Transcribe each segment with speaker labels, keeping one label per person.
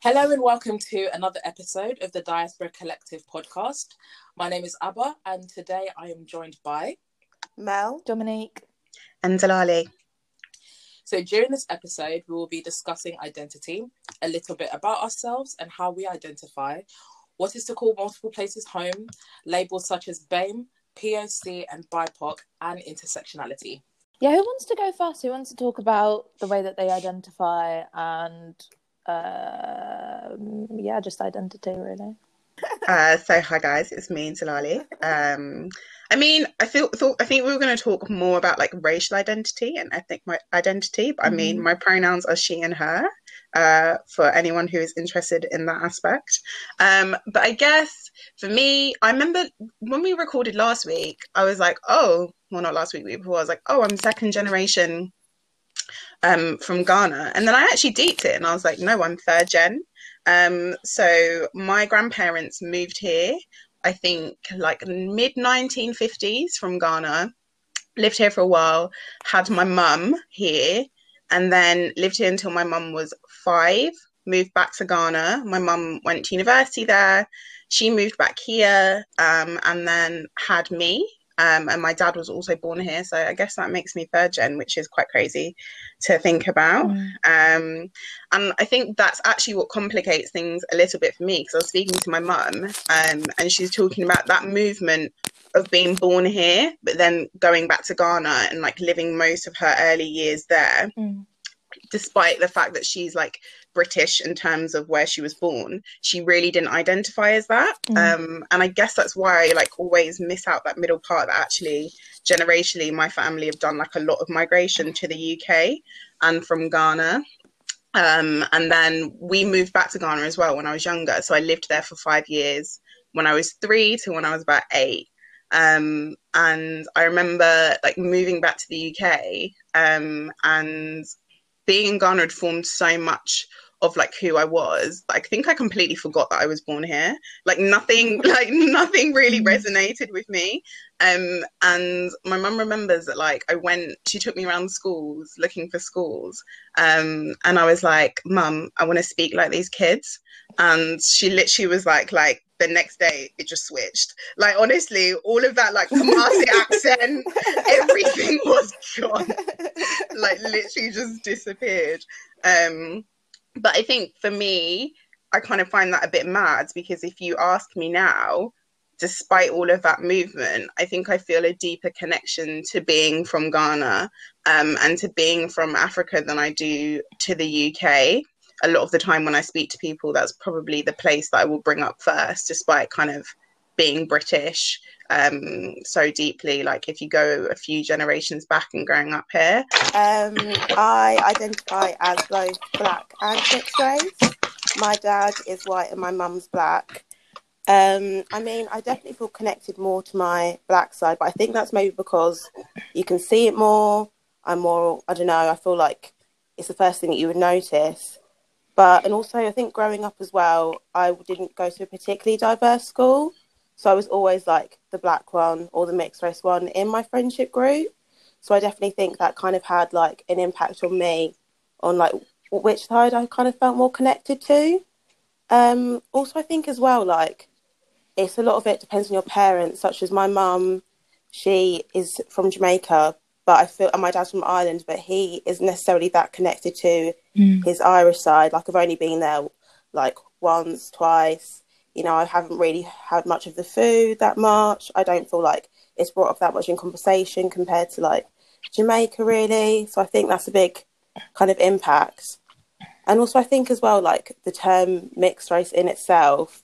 Speaker 1: Hello and welcome to another episode of the Diaspora Collective podcast. My name is Abba, and today I am joined by
Speaker 2: Mel,
Speaker 3: Dominique,
Speaker 4: and Delali.
Speaker 1: So, during this episode, we will be discussing identity, a little bit about ourselves and how we identify, what is to call multiple places home, labels such as BAME, POC, and BIPOC, and intersectionality.
Speaker 3: Yeah, who wants to go first? Who wants to talk about the way that they identify and uh, yeah, just identity really.
Speaker 4: Uh, so hi guys, it's me, Delali. Um, I mean, I feel thought I think we were going to talk more about like racial identity and ethnic my identity, but I mean, mm-hmm. my pronouns are she and her. Uh, for anyone who is interested in that aspect, um, but I guess for me, I remember when we recorded last week, I was like, oh, well, not last week, week before. I was like, oh, I'm second generation um, from Ghana. And then I actually deeped it and I was like, no, I'm third gen. Um, so my grandparents moved here, I think like mid 1950s from Ghana, lived here for a while, had my mum here, and then lived here until my mum was five, moved back to Ghana. My mum went to university there. She moved back here um, and then had me um, and my dad was also born here, so I guess that makes me third gen, which is quite crazy to think about. Mm. Um, and I think that's actually what complicates things a little bit for me because I was speaking to my mum, um, and she's talking about that movement of being born here, but then going back to Ghana and like living most of her early years there. Mm despite the fact that she's like British in terms of where she was born, she really didn't identify as that. Mm. Um, and I guess that's why I like always miss out that middle part that actually generationally my family have done like a lot of migration to the UK and from Ghana. Um, and then we moved back to Ghana as well when I was younger. So I lived there for five years when I was three to when I was about eight. Um, and I remember like moving back to the UK um, and being in Ghana had formed so much of like who I was. I think I completely forgot that I was born here. Like nothing, like nothing really mm. resonated with me. Um, and my mum remembers that like I went, she took me around schools looking for schools. Um, and I was like, Mum, I want to speak like these kids. And she literally was like, like the next day it just switched. Like honestly, all of that like Kumasi accent, everything was gone. like literally just disappeared. Um, but I think for me, I kind of find that a bit mad because if you ask me now, despite all of that movement, I think I feel a deeper connection to being from Ghana um, and to being from Africa than I do to the UK a lot of the time when I speak to people, that's probably the place that I will bring up first, despite kind of being British um, so deeply. Like if you go a few generations back and growing up here.
Speaker 2: Um, I identify as both black and mixed race. My dad is white and my mum's black. Um, I mean, I definitely feel connected more to my black side, but I think that's maybe because you can see it more. I'm more, I don't know, I feel like it's the first thing that you would notice. But and also I think growing up as well, I didn't go to a particularly diverse school. So I was always like the black one or the mixed race one in my friendship group. So I definitely think that kind of had like an impact on me on like which side I kind of felt more connected to. Um, also, I think as well, like it's a lot of it depends on your parents, such as my mum, she is from Jamaica, but I feel and my dad's from Ireland, but he isn't necessarily that connected to mm. his Irish side. Like I've only been there like once, twice. You know, I haven't really had much of the food that much. I don't feel like it's brought up that much in conversation compared to like Jamaica, really. So I think that's a big kind of impact. And also, I think as well, like the term mixed race in itself,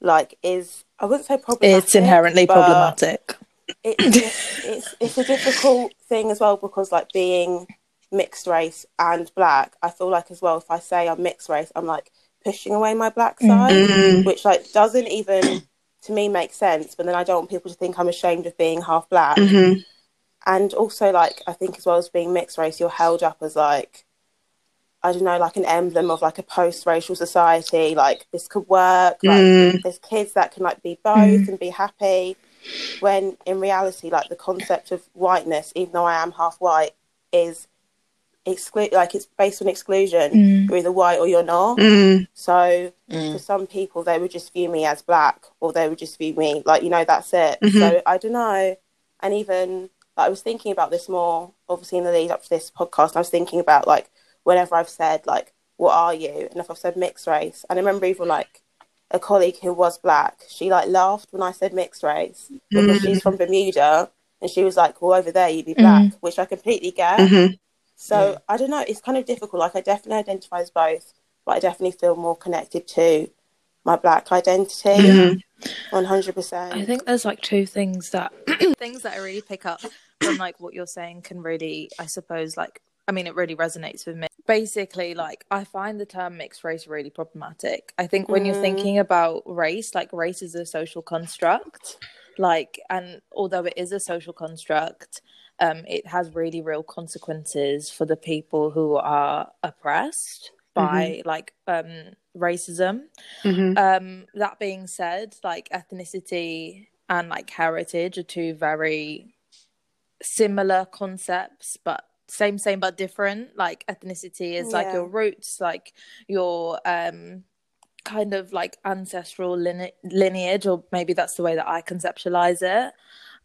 Speaker 2: like is I wouldn't say problematic.
Speaker 3: It's inherently problematic
Speaker 2: it's it's it's a difficult thing as well because like being mixed race and black, I feel like as well if I say I'm mixed race, I'm like pushing away my black side, mm-hmm. which like doesn't even to me make sense. But then I don't want people to think I'm ashamed of being half black. Mm-hmm. And also like I think as well as being mixed race, you're held up as like I don't know, like an emblem of like a post-racial society. Like this could work. Like mm. there's kids that can like be both mm. and be happy when in reality, like the concept of whiteness, even though I am half white, is exclude like it's based on exclusion.
Speaker 3: Mm.
Speaker 2: You're either white or you're not.
Speaker 4: Mm.
Speaker 2: So
Speaker 1: Mm.
Speaker 2: for some people, they would just view me as black, or they would just view me like you know that's it.
Speaker 4: Mhm.
Speaker 2: So I don't know. And even like, I was thinking about this more, obviously in the lead up to this podcast. And I was thinking about like whenever I've said like, "What are you?" and if I've said mixed race, and I remember even like a colleague who was black, she like laughed when I said mixed race because she's from Bermuda, and she was like, "Well, over there you'd be black," which I completely get.
Speaker 4: Mhm.
Speaker 2: So
Speaker 1: Mm.
Speaker 2: I don't know. It's kind of difficult. Like I definitely identify as both, but I definitely feel more connected to my black identity.
Speaker 4: Mhm.
Speaker 2: One hundred percent.
Speaker 3: I think there's like two things that things that I really pick up from like what you're saying can really, I suppose, like I mean, it really resonates with me. Basically, like I find the term mixed race really problematic. I think when you're
Speaker 2: Mm.
Speaker 3: thinking about race, like race is a social construct, like, and although it is a social construct, um, it has really real consequences for the people who are oppressed by like um racism
Speaker 4: Mhm.
Speaker 3: um that being said like ethnicity and like heritage are two very similar concepts but same same but different like ethnicity is like
Speaker 2: Yeah.
Speaker 3: your roots like your um kind of like ancestral line- lineage or maybe that's the way that i conceptualize it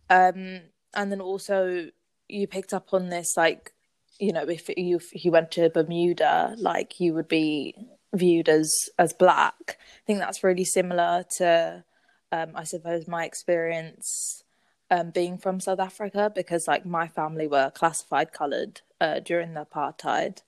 Speaker 3: um and then also you picked up on this like you know if you if you went to bermuda like you would be viewed as as black i think that's really similar to um i suppose my experience um being from south africa because like my family were classified colored uh during the apartheid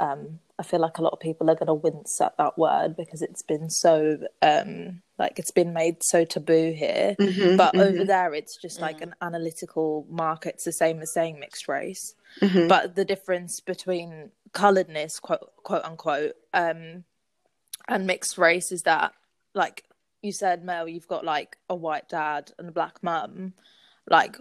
Speaker 3: um i feel like a lot of people are going to wince at that word because it's been so um like it's been made so taboo here
Speaker 4: Mhm.
Speaker 3: but over
Speaker 4: Mhm.
Speaker 3: there it's just like
Speaker 1: Mm.
Speaker 3: an analytical market it's the same as saying mixed race
Speaker 4: Mhm.
Speaker 3: but the difference between coloredness quote quote unquote um and mixed race is that like you said mel you've got like a white dad and a black mum like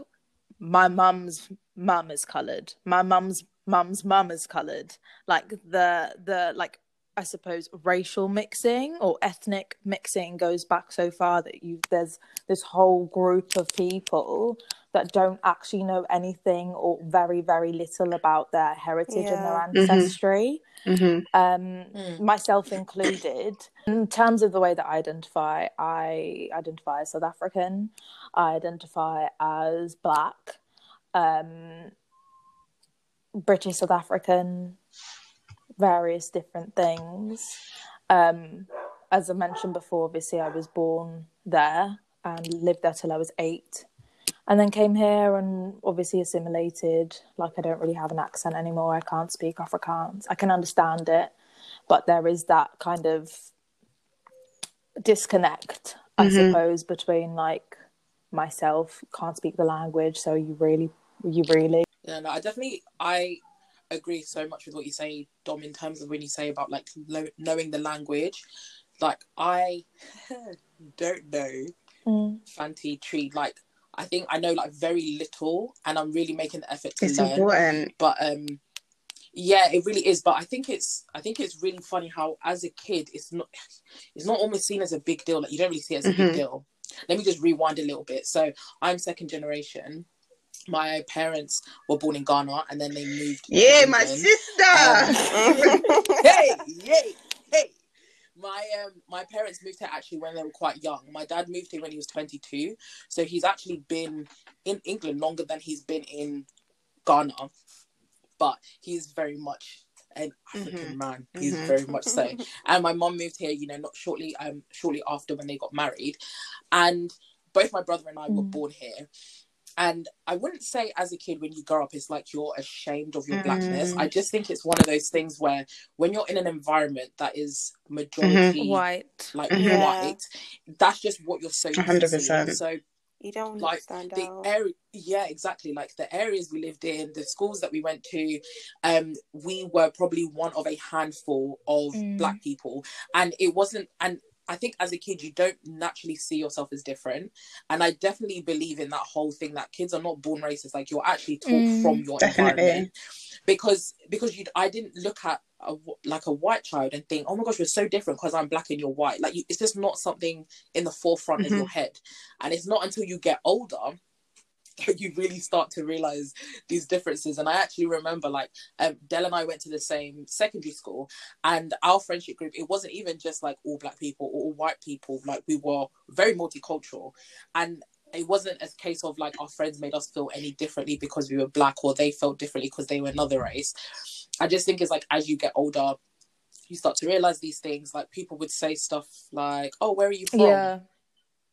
Speaker 3: my mum's mum is colored. My mum's mum's mum is colored. Like the the like i suppose racial mixing or ethnic mixing goes back so far that you there's this whole group of people that don't actually know anything or very very little about their heritage and their
Speaker 2: Yeah.
Speaker 3: Ancestry
Speaker 4: Mhm.
Speaker 3: um,
Speaker 1: Mm.
Speaker 3: myself included. In terms of the way that I identify, I identify as South African. I identify as Black, um, British South African, various different things. Um, as I mentioned before, obviously I was born there and lived there till I was eight. And then came here and obviously assimilated. Like I don't really have an accent anymore. I can't speak Afrikaans. I can understand it, but there is that kind of disconnect, I
Speaker 4: Mhm.
Speaker 3: suppose, between like myself can't speak the language, so you really, you really,
Speaker 1: Yeah, no, I definitely I agree so much with what you say, Dom, in terms of when you say about like lo- knowing the language. Like I don't know
Speaker 3: Mm.
Speaker 1: Fanti Twi. Like I think I know like very little, and I'm really making the effort to
Speaker 4: It's
Speaker 1: learn.
Speaker 4: important.
Speaker 1: But um, yeah, it really is. But I think it's I think it's really funny how as a kid it's not it's not almost seen as a big deal. Like you don't really see it as a
Speaker 4: Mhm.
Speaker 1: big deal. Let me just rewind a little bit. So I'm second generation. My parents were born in Ghana and then they moved.
Speaker 4: Yeah, my sister.
Speaker 1: hey, yay. My um my parents moved here actually when they were quite young. My dad moved here when he was 22, so he's actually been in England longer than he's been in Ghana. But he's very much an African man. He's
Speaker 4: Mhm.
Speaker 1: very much so. And my mom moved here, you know, not shortly um shortly after when they got married, and both my brother and I were
Speaker 3: Mm.
Speaker 1: born here. And I wouldn't say as a kid when you grow up, it's like you're ashamed of your blackness.
Speaker 4: Mm.
Speaker 1: I just think it's one of those things where when you're in an environment that is majority
Speaker 3: white.
Speaker 1: like
Speaker 4: Mhm.
Speaker 2: Yeah.
Speaker 1: white, that's just what you're so
Speaker 4: 100%.
Speaker 1: seeing. So
Speaker 2: you don't
Speaker 1: like
Speaker 2: stand
Speaker 1: the
Speaker 2: out.
Speaker 1: area yeah exactly like the areas we lived in the schools that we went to um we were probably one of a handful of
Speaker 3: Mm.
Speaker 1: black people and it wasn't and I think as a kid you don't naturally see yourself as different and I definitely believe in that whole thing that kids are not born racist like you're actually taught
Speaker 3: Mm.
Speaker 1: from your
Speaker 4: Definitely.
Speaker 1: environment because because you I didn't look at a, like a white child and think oh my gosh we're so different because I'm black and you're white like you, it's just not something in the forefront of
Speaker 4: Mhm.
Speaker 1: your head and it's not until you get older you really start to realize these differences. And I actually remember, like, um, and I went to the same secondary school, and our friendship group, it wasn't even just like all black people or all white people. Like, we were very multicultural. And it wasn't a case of like our friends made us feel any differently because we were black or they felt differently because they were another race. I just think it's like as you get older, you start to realize these things. Like people would say stuff like, "Oh, where are you from?"
Speaker 3: Yeah.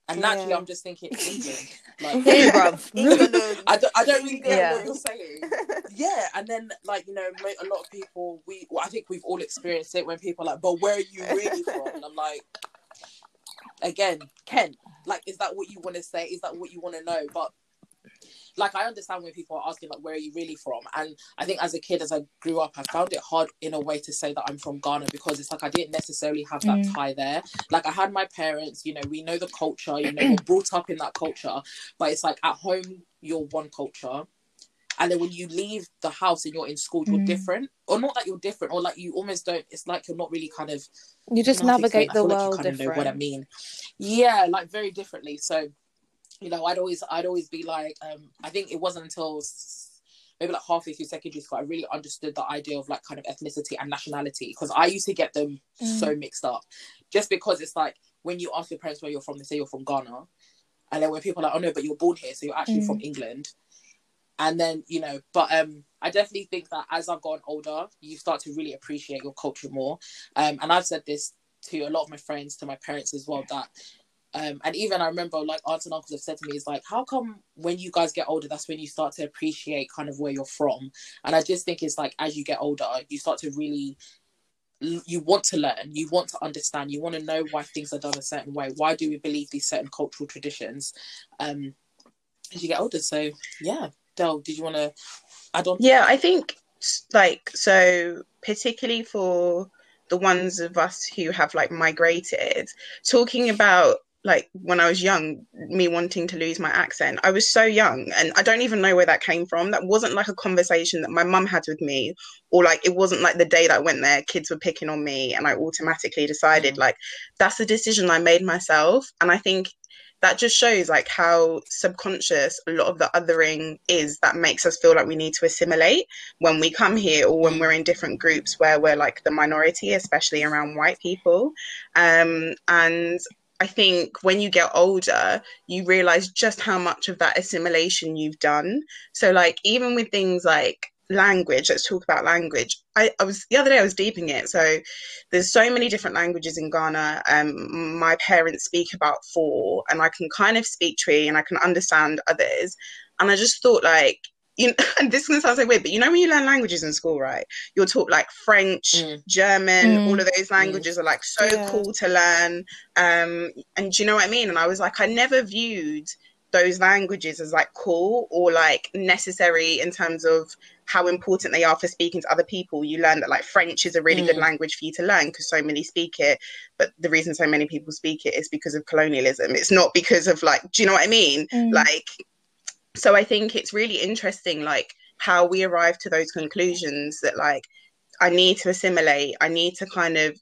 Speaker 1: And naturally, I'm just thinking England. Like,
Speaker 3: Hey, bruv.
Speaker 2: England.
Speaker 1: I don't, I don't really get
Speaker 3: Yeah.
Speaker 1: what you're saying. Yeah, and then like you know, a lot of people we well, I think we've all experienced it when people are like, "But where are you really from?" And I'm like, again, Kent. Like, is that what you want to say? Is that what you want to know? But like, I understand when people are asking like, "Where are you really from?" And I think as a kid, as I grew up, I found it hard in a way to say that I'm from Ghana because it's like I didn't necessarily have that
Speaker 3: Mm.
Speaker 1: tie there. Like, I had my parents. You know, we know the culture. You know, we're brought up in that culture. But it's like at home, you're one culture and then when you leave the house and you're in school you're
Speaker 3: Mm.
Speaker 1: different or not that you're different or like you almost don't it's like you're not really kind of
Speaker 3: You just
Speaker 1: I don't know how to explain
Speaker 3: navigate the
Speaker 1: feel like
Speaker 3: world
Speaker 1: you kind of know what I mean yeah like very differently so you know I'd always I'd always be like um I think it wasn't until maybe like halfway through secondary school I really understood the idea of like kind of ethnicity and nationality because I used to get them
Speaker 3: Mm.
Speaker 1: so mixed up just because it's like when you ask your parents where you're from they say you're from Ghana and then when people are like oh no but you're born here so you're actually
Speaker 3: Mm.
Speaker 1: from England and then you know but um i definitely think that as i've gotten older you start to really appreciate your culture more um and i've said this to a lot of my friends to my parents as well that um and even i remember like aunts and uncles have said to me is like how come when you guys get older that's when you start to appreciate kind of where you're from? And i just think it's like as you get older you start to really you want to learn you want to understand you want to know why things are done a certain way. Why do we believe these certain cultural traditions um as you get older? So yeah. Del, did you want to add on?
Speaker 4: Yeah, I think like so particularly for the ones of us who have like migrated, talking about like when I was young, me wanting to lose my accent. I was so young and I don't even know where that came from. That wasn't like a conversation that my mum had with me, or like it wasn't like the day that I went there, kids were picking on me and I automatically decided
Speaker 1: Mm.
Speaker 4: like that's a decision I made myself. And I think that just shows like how subconscious a lot of the othering is that makes us feel like we need to assimilate when we come here or when
Speaker 1: Mm.
Speaker 4: we're in different groups where we're like the minority especially around white people um, and i think when you get older you realize just how much of that assimilation you've done. So like even with things like language let's talk about language. I, I was the other day i was deeping it. So there's so many different languages in ghana um my parents speak about four and i can kind of speak Twi and i can understand others. And i just thought like you know, and this is gonna sound so weird but you know when you learn languages in school right you're taught like french
Speaker 1: Mm.
Speaker 4: german
Speaker 3: Mm.
Speaker 4: all of those languages are like so
Speaker 2: Yeah.
Speaker 4: cool to learn um and do you know what i mean and i was like i never viewed those languages as like cool or like necessary in terms of how important they are for speaking to other people. You learn that like French is a really good
Speaker 1: Mm.
Speaker 4: language for you to learn because so many speak it. But the reason so many people speak it is because of colonialism. It's not because of like, do you know what I mean?
Speaker 3: Mm.
Speaker 4: Like, so I think it's really interesting, like how we arrive to those conclusions that like I need to assimilate. I need to kind of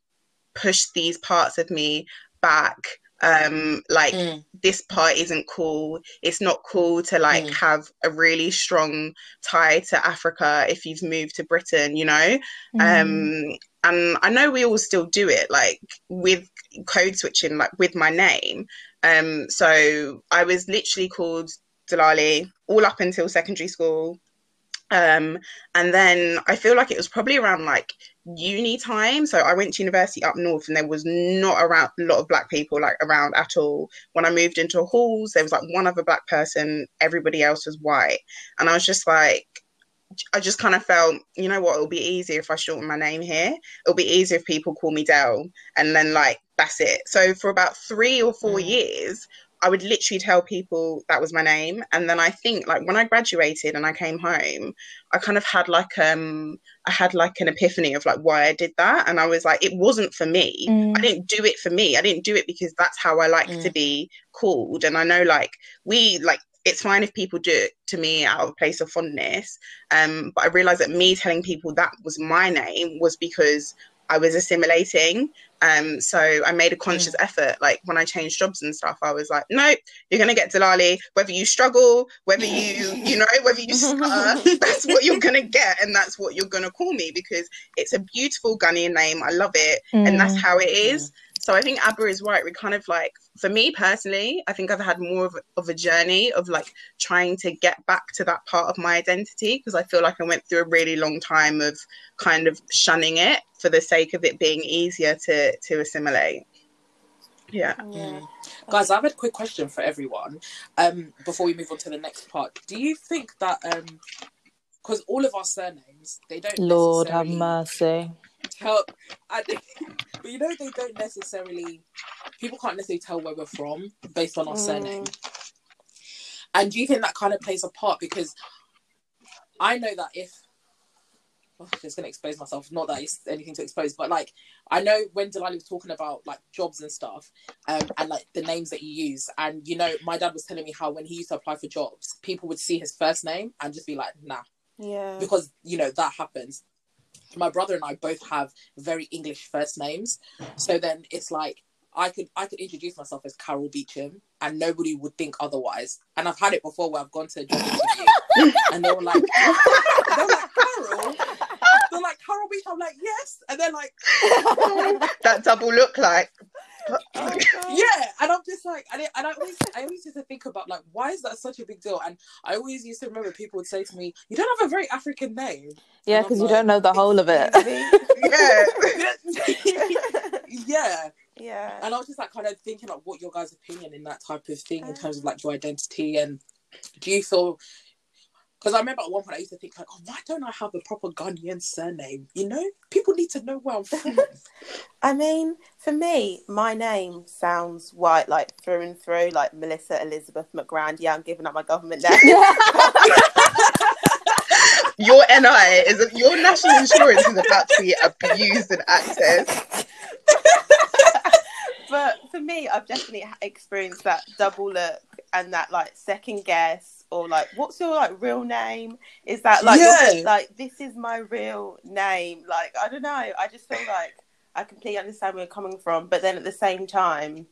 Speaker 4: push these parts of me back. Um, like
Speaker 1: Mm.
Speaker 4: this part isn't cool. It's not cool to like
Speaker 1: Mm.
Speaker 4: have a really strong tie to Africa if you've moved to Britain, you know?
Speaker 3: Mm.
Speaker 4: Um, and I know we all still do it, like with code switching, like with my name. Um, so I was literally called Delali all up until secondary school. Um, and then I feel like it was probably around like uni time. So I went to university up north, and there was not around a lot of black people like around at all. When I moved into halls, there was like one other black person. Everybody else was white, and I was just like, I just kind of felt, you know what, it'll be easier if I shorten my name here. It'll be easier if people call me Del, and then like that's it. So for about three or four
Speaker 1: Mm.
Speaker 4: years, I would literally tell people that was my name, and then I think like when I graduated and I came home, I kind of had like um I had like an epiphany of like why I did that, and I was like, it wasn't for me.
Speaker 3: Mm.
Speaker 4: I didn't do it for me. I didn't do it because that's how I like to
Speaker 1: Mm.
Speaker 4: be called, and I know like we like it's fine if people do it to me out of a place of fondness um but i realized that me telling people that was my name was because I was assimilating. Um, so I made a conscious mm. effort. Like when I changed jobs and stuff, I was like, no, you're gonna get Delali. Whether you struggle, whether you, you know, whether you stutter, that's what you're gonna get, and that's what you're gonna call me because it's a beautiful Ghanaian name. I love it, mm. and that's mm. how it is. So I think Abba is right. We kind of like, for me personally, I think I've had more of a, of a journey of like trying to get back to that part of my identity because I feel like I went through a really long time of kind of shunning it for the sake of it being easier to to assimilate. Yeah.
Speaker 1: yeah. Mm. Guys, I have a quick question for everyone. Um, before we move on to the next part, do you think that um, because all of our surnames they don't
Speaker 3: Lord have mercy
Speaker 1: tell. I, but you know, they don't necessarily. People can't necessarily tell where we're from based on our mm. surname. And do you think that kind of plays a part? Because I know that if oh, I'm just gonna expose myself. Not that it's anything to expose, but like I know when Delali was talking about like jobs and stuff, um, and like the names that you use, and you know, my dad was telling me how when he used to apply for jobs, people would see his first name and just be like, nah,
Speaker 2: yeah,
Speaker 1: because you know that happens my brother and I both have very English first names. So then it's like I could I could introduce myself as Carol Beecham and nobody would think otherwise. And I've had it before where I've gone to a job interview and they were like they were like Carol. They're like Carol Beecham. I'm like yes, and they're like
Speaker 4: that double look like
Speaker 1: oh, yeah, and I'm just like, and, and I always, I always used to think about like, why is that such a big deal? And I always used to remember people would say to me, "You don't have a very African name."
Speaker 3: Yeah, because you like, don't know the whole of it.
Speaker 1: yeah, yeah, yeah. And I was just like, kind of thinking of what your guys' opinion in that type of thing in uh-huh. terms of like your identity and do you feel because I remember at one point I used to think like, oh, why don't I have a proper Ghanaian surname? You know, people need to know where I'm from.
Speaker 2: I mean, for me, my name sounds white, like through and through, like Melissa Elizabeth McGrand. Yeah, I'm giving up my government name.
Speaker 4: your NI is your national insurance is about to be abused and accessed.
Speaker 2: but for me, I've definitely experienced that double look and that like second guess or like what's your like real name? Is that like yeah. like this is my real name? Like i don't know. I just feel like i completely understand where you're coming from but then at the same time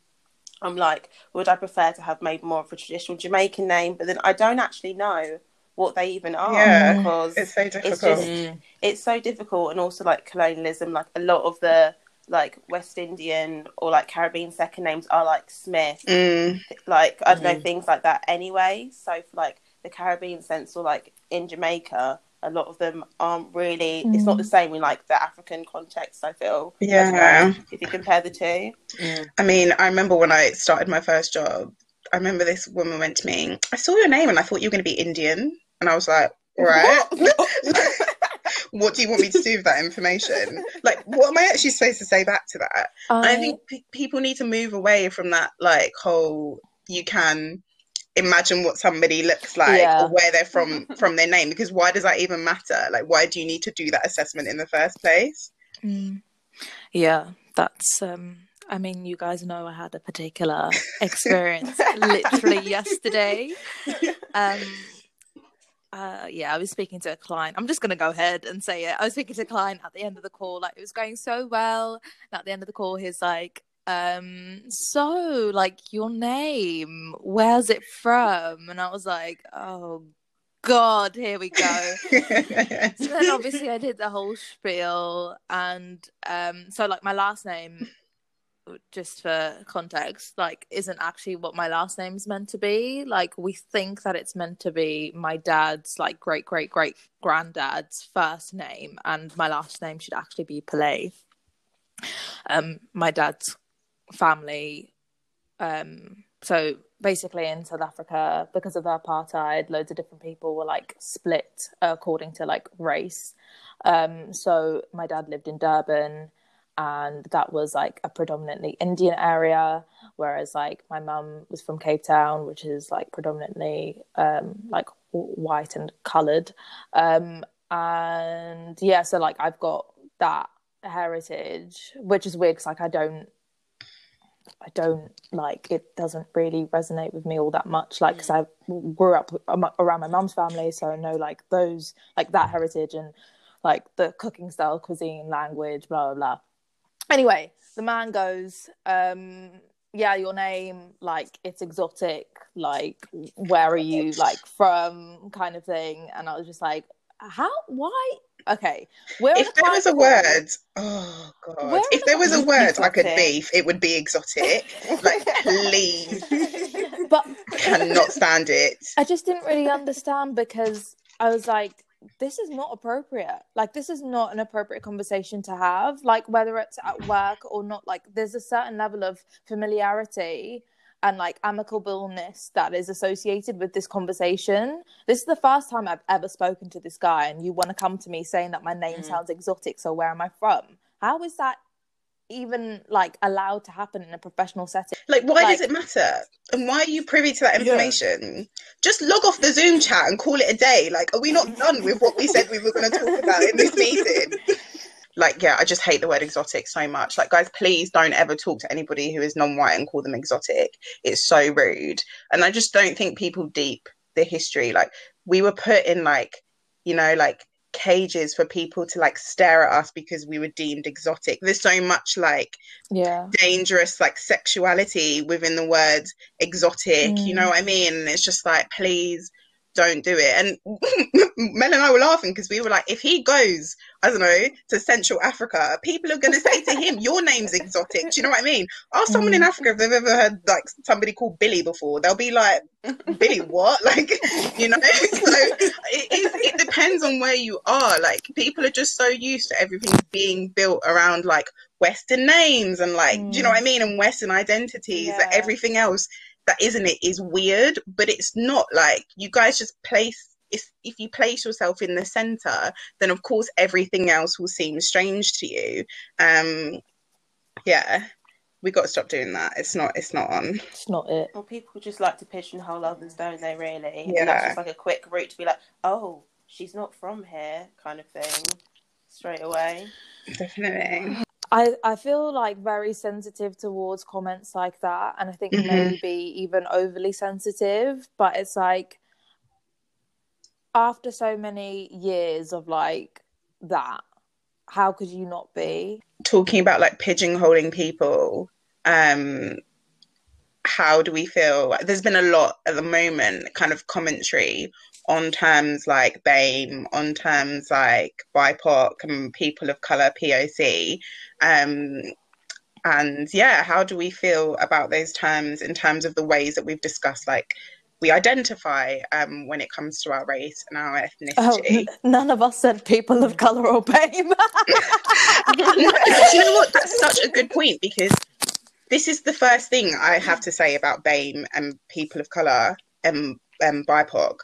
Speaker 2: i'm like would i prefer to have made more of a traditional jamaican name? But then i don't actually know what they even are
Speaker 4: yeah, because it's so difficult.
Speaker 2: it's, just, it's so difficult and also like colonialism like a lot of the like West Indian or like Caribbean second names are like Smith,
Speaker 4: mm.
Speaker 2: like I don't mm. know things like that. Anyway, so for like the Caribbean sense or like in Jamaica, a lot of them aren't really. Mm. It's not the mm. same in like the African context. I feel.
Speaker 4: Yeah.
Speaker 2: I if you compare the two.
Speaker 4: I mean, I remember when I started my first job. I remember this woman went to me. I saw your name and I thought you were going to be Indian, and I was like, right. what do you want me to do with that information? Like, what am I actually supposed to say back to that? I, I think p- people need to move away from that, like, whole you can imagine what somebody looks like yeah. or where they're from from their name because why does that even matter like why do you need to do that assessment in the first place
Speaker 3: mm. yeah that's um I mean, you guys know I had a particular experience literally yesterday. Um, uh, yeah, I was speaking to a client. I'm just going to go ahead and say it. I was speaking to a client at the end of the call. Like, it was going so well. And at the end of the call, he's like, um, so, like, your name, where's it from? And I was like, oh, God, here we go. so then obviously I did the whole spiel. And um, so, like, my last name just for context, like isn't actually what my last name's meant to be. Like we think that it's meant to be my dad's like great great great granddad's first name, and my last name should actually be Pillay. Um, my dad's family, um, so basically in South Africa, because of apartheid, loads of different people were like split according to like race. Um, so my dad lived in Durban and that was like a predominantly Indian area, whereas like my mum was from Cape Town, which is like predominantly um, like white and coloured, um, and yeah, so like I've got that heritage, which is weird because like I don't. I don't like it. Doesn't really resonate with me all that much. Like, because I grew up around my mum's family, so I know like those, like that heritage, and like the cooking style, cuisine, language, blah blah blah. Anyway, the man goes, um, "Yeah, your name, like it's exotic. Like, where are you, like from, kind of thing." And I was just like, "How? Why? Okay, we're
Speaker 4: if there was a word, oh god, if there was a word I could beef, it would be exotic. like, please,
Speaker 3: but
Speaker 4: cannot stand it.
Speaker 3: I just didn't really understand because I was like, this is not appropriate. Like, this is not an appropriate conversation to have. Like, whether it's at work or not, like, there's a certain level of familiarity and like amicableness that is associated with this conversation. This is the first time I've ever spoken to this guy, and you want to come to me saying that my name mm. sounds exotic. So, where am I from? How is that even like allowed to happen in a professional setting.
Speaker 4: Like, why like, does it matter? And why are you privy to that information? Yeah. Just log off the Zoom chat and call it a day. Like, are we not done with what we said we were going to talk about in this meeting? Like, yeah, I just hate the word exotic so much. Like, guys, please don't ever talk to anybody who is non white and call them exotic. It's so rude. And I just don't think people deep the history. Like, we were put in, like, you know, like cages for people to like stare at us because we were deemed exotic. There's so much like
Speaker 3: yeah
Speaker 4: dangerous like sexuality within the word exotic. Mm. You know what I mean? And it's just like please don't do it. And Mel and I were laughing because we were like, if he goes, I don't know, to Central Africa, people are going to say to him, your name's exotic. Do you know what I mean? Ask someone mm. in Africa if they've ever heard like somebody called Billy before. They'll be like, Billy, what? Like, you know? so it, it, it depends on where you are. Like, people are just so used to everything being built around like Western names and like, mm. do you know what I mm. mean? And Western identities, yeah. that everything else that isn't it is weird, but it's not like you guys just place if if you place yourself in the center, then of course everything else will seem strange to you. Um yeah. We got to stop doing that. It's not. It's not on.
Speaker 3: It's not it.
Speaker 2: Well, people just like to pigeonhole others, don't they? Really? Yeah. And that's just like a quick route to be like, oh, she's not from here, kind of thing, straight away.
Speaker 4: Definitely.
Speaker 3: I, I feel like very sensitive towards comments like that and I think mm-hmm. maybe even overly sensitive but it's like after so many years of like that how could you not be
Speaker 4: talking about like pigeonholing people um how do we feel there's been a lot at the moment kind of commentary on terms like BAME, on terms like BIPOC and people of colour POC. Um, and yeah, how do we feel about those terms in terms of the ways that we've discussed, like we identify um, when it comes to our race and our ethnicity? Oh, n-
Speaker 3: none of us said people of colour or BAME.
Speaker 4: Do you know what? That's such a good point because this is the first thing I have to say about BAME and people of colour and um, BIPOC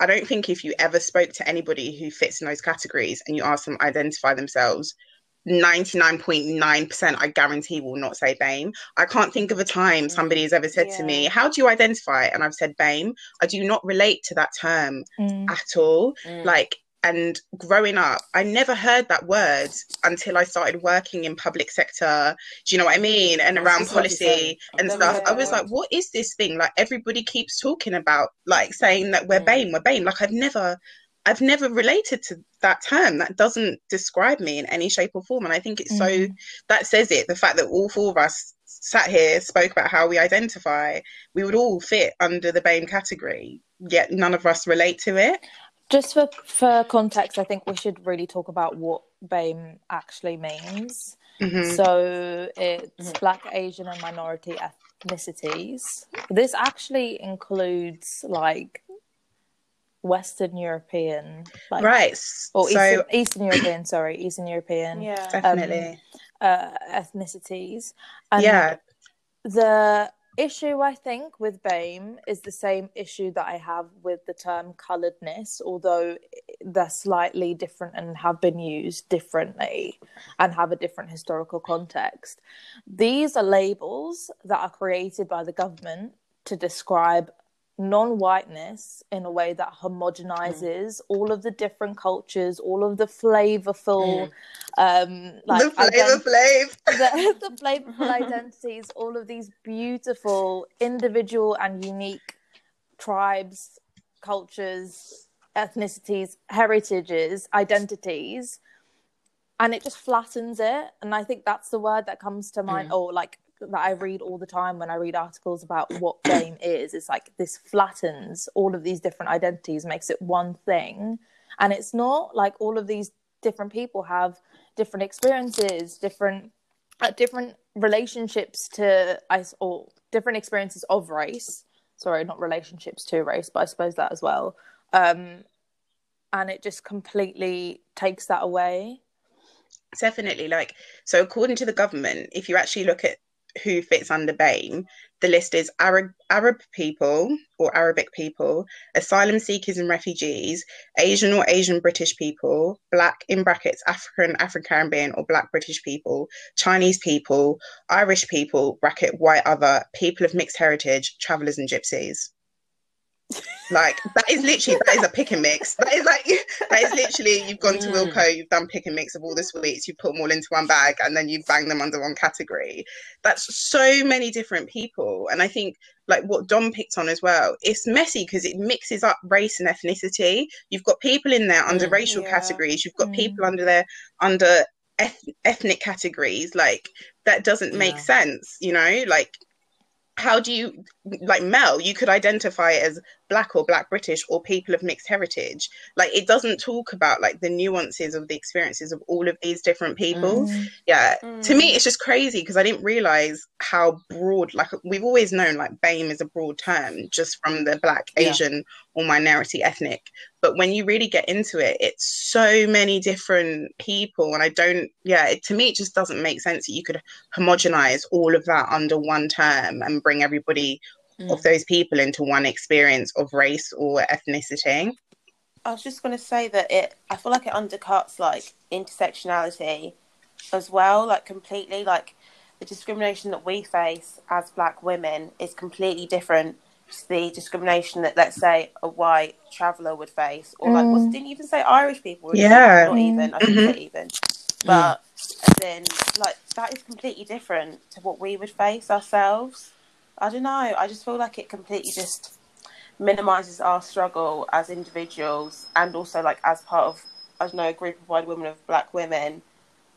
Speaker 4: I don't think if you ever spoke to anybody who fits in those categories and you ask them identify themselves, 99.9% I guarantee will not say BAME. I can't think of a time somebody has ever said yeah. to me, How do you identify? And I've said BAME. I do not relate to that term mm. at all. Mm. Like and growing up i never heard that word until i started working in public sector do you know what i mean and around policy and stuff i was word. like what is this thing like everybody keeps talking about like saying that we're mm. BAME we're BAME like i've never I've never related to that term. That doesn't describe me in any shape or form. And I think it's mm. so that says it. The fact that all four of us sat here, spoke about how we identify, we would all fit under the BAME category, yet none of us relate to it.
Speaker 3: Just for, for context, I think we should really talk about what BAME actually means. Mm-hmm. So it's mm-hmm. Black, Asian, and minority ethnicities. This actually includes like Western European, like,
Speaker 4: right?
Speaker 3: Or so, Eastern, Eastern European, sorry, Eastern European,
Speaker 2: yeah,
Speaker 4: definitely
Speaker 3: um, uh, ethnicities. And
Speaker 4: yeah,
Speaker 3: the issue I think with BAME is the same issue that I have with the term coloredness, although they're slightly different and have been used differently and have a different historical context. These are labels that are created by the government to describe non-whiteness in a way that homogenizes mm. all of the different cultures all of the flavorful mm. um like
Speaker 4: the flavor ident-
Speaker 3: the, the flavorful identities all of these beautiful individual and unique tribes cultures ethnicities, heritages, identities, and it just flattens it. And I think that's the word that comes to mind,
Speaker 1: Mm.
Speaker 3: or like that I read all the time when I read articles about what BAME is. It's like this flattens all of these different identities, makes it one thing. And it's not like all of these different people have different experiences, different uh, different relationships to ice or different experiences of race. Sorry, not relationships to race, but I suppose that as well. Um, and it just completely takes that away.
Speaker 4: Definitely. Like, so according to the government, if you actually look at who fits under BAME, the list is Arab Arab people or Arabic people, asylum seekers and refugees, Asian or Asian British people, black in brackets African, African Caribbean or black British people, Chinese people, Irish people, bracket white other, people of mixed heritage, travellers and gypsies. Like that is literally that is a pick and mix. That is like that is literally you've gone to
Speaker 1: Mm.
Speaker 4: Wilko, you've done pick and mix of all the sweets, you put them all into one bag, and then you bang them under one category. That's so many different people, and I think like what Dom picked on as well. It's messy because it mixes up race and ethnicity. You've got people in there under
Speaker 1: Mm.
Speaker 4: racial
Speaker 2: Yeah.
Speaker 4: categories. You've got
Speaker 3: Mm.
Speaker 4: people under there under eth- ethnic categories. Like that doesn't make
Speaker 1: Yeah.
Speaker 4: sense. You know, like how do you like Mel? You could identify as black or black British or people of mixed heritage. Like it doesn't talk about like the nuances of the experiences of all of these different people.
Speaker 3: Mm.
Speaker 4: Yeah, to me
Speaker 2: Mm.
Speaker 4: it's just crazy because I didn't realize how broad. Like we've always known like BAME is a broad term just from the black,
Speaker 1: Yeah.
Speaker 4: Asian, or minority ethnic. But when you really get into it, it's so many different people, and I don't. Yeah, it, to me it just doesn't make sense that you could homogenize all of that under one term and bring everybody
Speaker 1: Mm.
Speaker 4: of those people into one experience of race or ethnicity.
Speaker 2: I was just going to say that it. I feel like it undercuts like intersectionality as well, like completely. Like the discrimination that we face as Black women is completely different to the discrimination that, let's say, a white traveller would face, or like,
Speaker 3: Mm.
Speaker 2: was didn't even say Irish people. would-
Speaker 4: Yeah.
Speaker 2: not even. I shouldn't
Speaker 4: Mhm.
Speaker 2: say even, but as in, like that is completely different to what we would face ourselves. I don't know. I just feel like it completely just minimizes our struggle as individuals and also like as part of I don't know a group of white women of black women.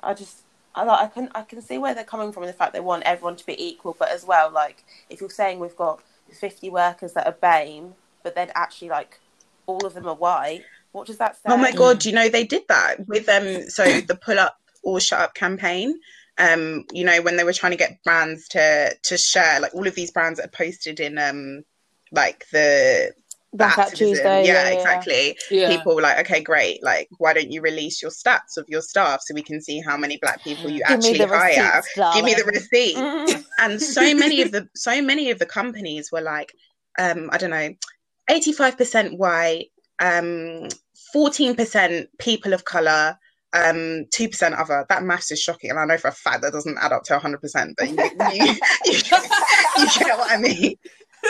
Speaker 2: I just I like I can I can see where they're coming from in the fact they want everyone to be equal, but as well like if you're saying we've got 50 workers that are BAME, but then actually like all of them are white, what does that say?
Speaker 4: Oh my god, do you know they did that with um so the pull up or shut up campaign. Um, you know, when they were trying to get brands to to share like all of these brands that are posted in um like the the
Speaker 3: Blackout
Speaker 4: activism.
Speaker 3: Tuesday.
Speaker 4: yeah,
Speaker 3: Yeah, yeah,
Speaker 4: exactly.
Speaker 1: Yeah.
Speaker 4: People were like, okay, great. Like, why don't you release your stats of your staff so we can see how many black people you
Speaker 3: Give
Speaker 4: actually hire?
Speaker 3: receipts,
Speaker 4: Give me the receipt and so many of the so many of the companies were like um i don't know 85% white um 14% people of color um 2% other that maths is shocking and i know for a fact that doesn't add up to 100% but you, you, you, you get what i mean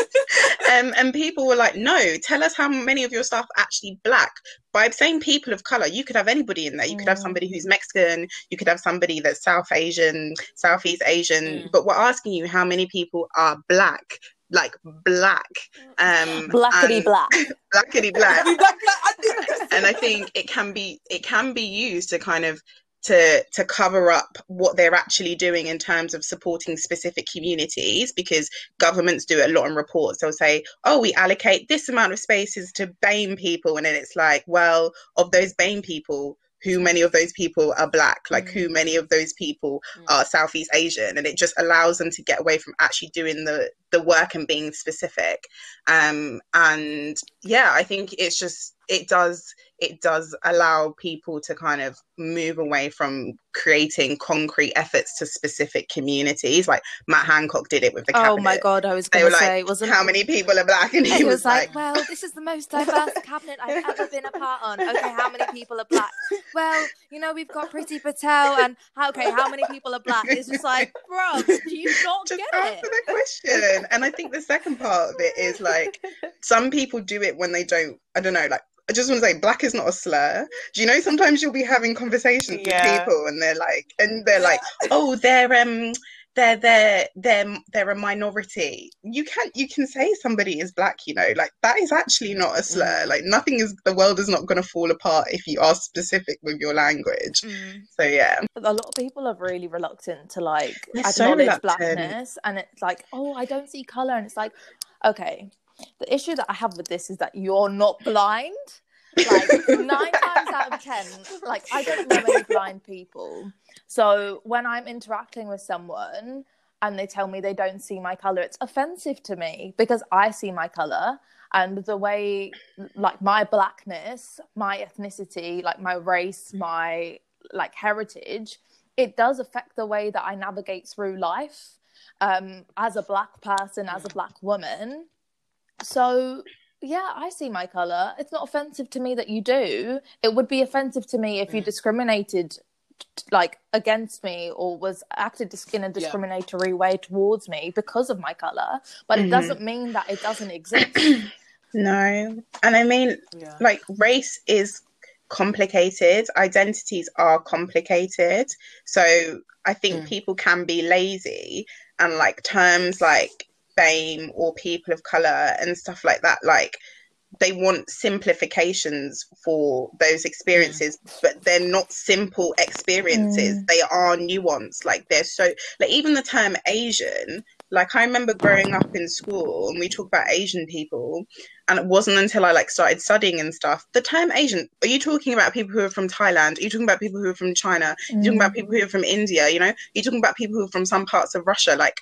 Speaker 4: um, and people were like, no, tell us how many of your staff are actually black. By saying people of color, you could have anybody in there. You could have
Speaker 3: Mm.
Speaker 4: somebody who's Mexican, you could have somebody that's South Asian, Southeast Asian,
Speaker 1: Mm.
Speaker 4: but we're asking you how many people are black, like black, um,
Speaker 3: Blackety
Speaker 4: and-
Speaker 3: black.
Speaker 4: blackety black.
Speaker 1: Black, black, I think-
Speaker 4: and I think it can be it can be used to kind of to to cover up what they're actually doing in terms of supporting specific communities because governments do it a lot in reports. They'll say oh we allocate this amount of spaces to BAME people. And then it's like well of those BAME people who many of those people are black? Like who many of those people
Speaker 1: Mm.
Speaker 4: are Southeast Asian? And it just allows them to get away from actually doing the the work and being specific um and yeah I think it's just it does it does allow people to kind of move away from creating concrete efforts to specific communities. Like Matt Hancock did it with the cabinet.
Speaker 3: Oh my god, I was gonna
Speaker 4: like,
Speaker 3: say, wasn't
Speaker 4: How many people are black? And he,
Speaker 3: He
Speaker 4: was,
Speaker 3: was like,
Speaker 4: like,
Speaker 3: well, this is the most diverse cabinet I've ever been a part on. Okay, how many people are black? Well, you know, we've got Priti Patel, and okay, how many people are black? It's just like, bro, do you not
Speaker 4: just
Speaker 3: get
Speaker 4: answer
Speaker 3: it?
Speaker 4: the question. And I think the second part of it is like some people do it when they don't. I don't know, like. I just want to say, black is not a slur. Do you know? Sometimes you'll be having conversations
Speaker 2: Yeah.
Speaker 4: with people, and they're like, and they're like, oh, they're um, they're they're they're they're a minority. You can you can say somebody is black, you know, like that is actually not a slur.
Speaker 3: Mm.
Speaker 4: Like nothing is the world is not going to fall apart if you are specific with your language.
Speaker 3: Mm.
Speaker 4: So yeah,
Speaker 3: a lot of people are really reluctant to like
Speaker 4: They're
Speaker 3: acknowledge
Speaker 4: reluctant.
Speaker 3: blackness and it's like oh i don't see color and it's like okay the issue that i have with this is that you're not blind like nine times out of ten like i don't know any blind people so when i'm interacting with someone and they tell me they don't see my color it's offensive to me because i see my color and the way like my blackness my ethnicity like my race my like heritage it does affect the way that i navigate through life um as a black person as a black woman. So yeah i see my color. It's not offensive to me that you do. It would be offensive to me if you
Speaker 1: Mm.
Speaker 3: discriminated like against me or was acted in a discriminatory way towards me because of my color but it
Speaker 4: Mhm.
Speaker 3: doesn't mean that it doesn't exist
Speaker 4: no, and I mean
Speaker 1: Yeah.
Speaker 4: like race is complicated identities are complicated so i think
Speaker 1: Mm.
Speaker 4: people can be lazy and like terms like BAME or people of color and stuff like that like they want simplifications for those experiences but they're not simple experiences
Speaker 3: Mm.
Speaker 4: they are nuanced like they're so like even the term asian like i remember growing up in school and we talk about asian people and it wasn't until I like started studying and stuff. The term Asian, are you talking about people who are from Thailand? Are you talking about people who are from China? Are you talking about people who are from India? You know, are you talking about people who are from some parts of Russia? Like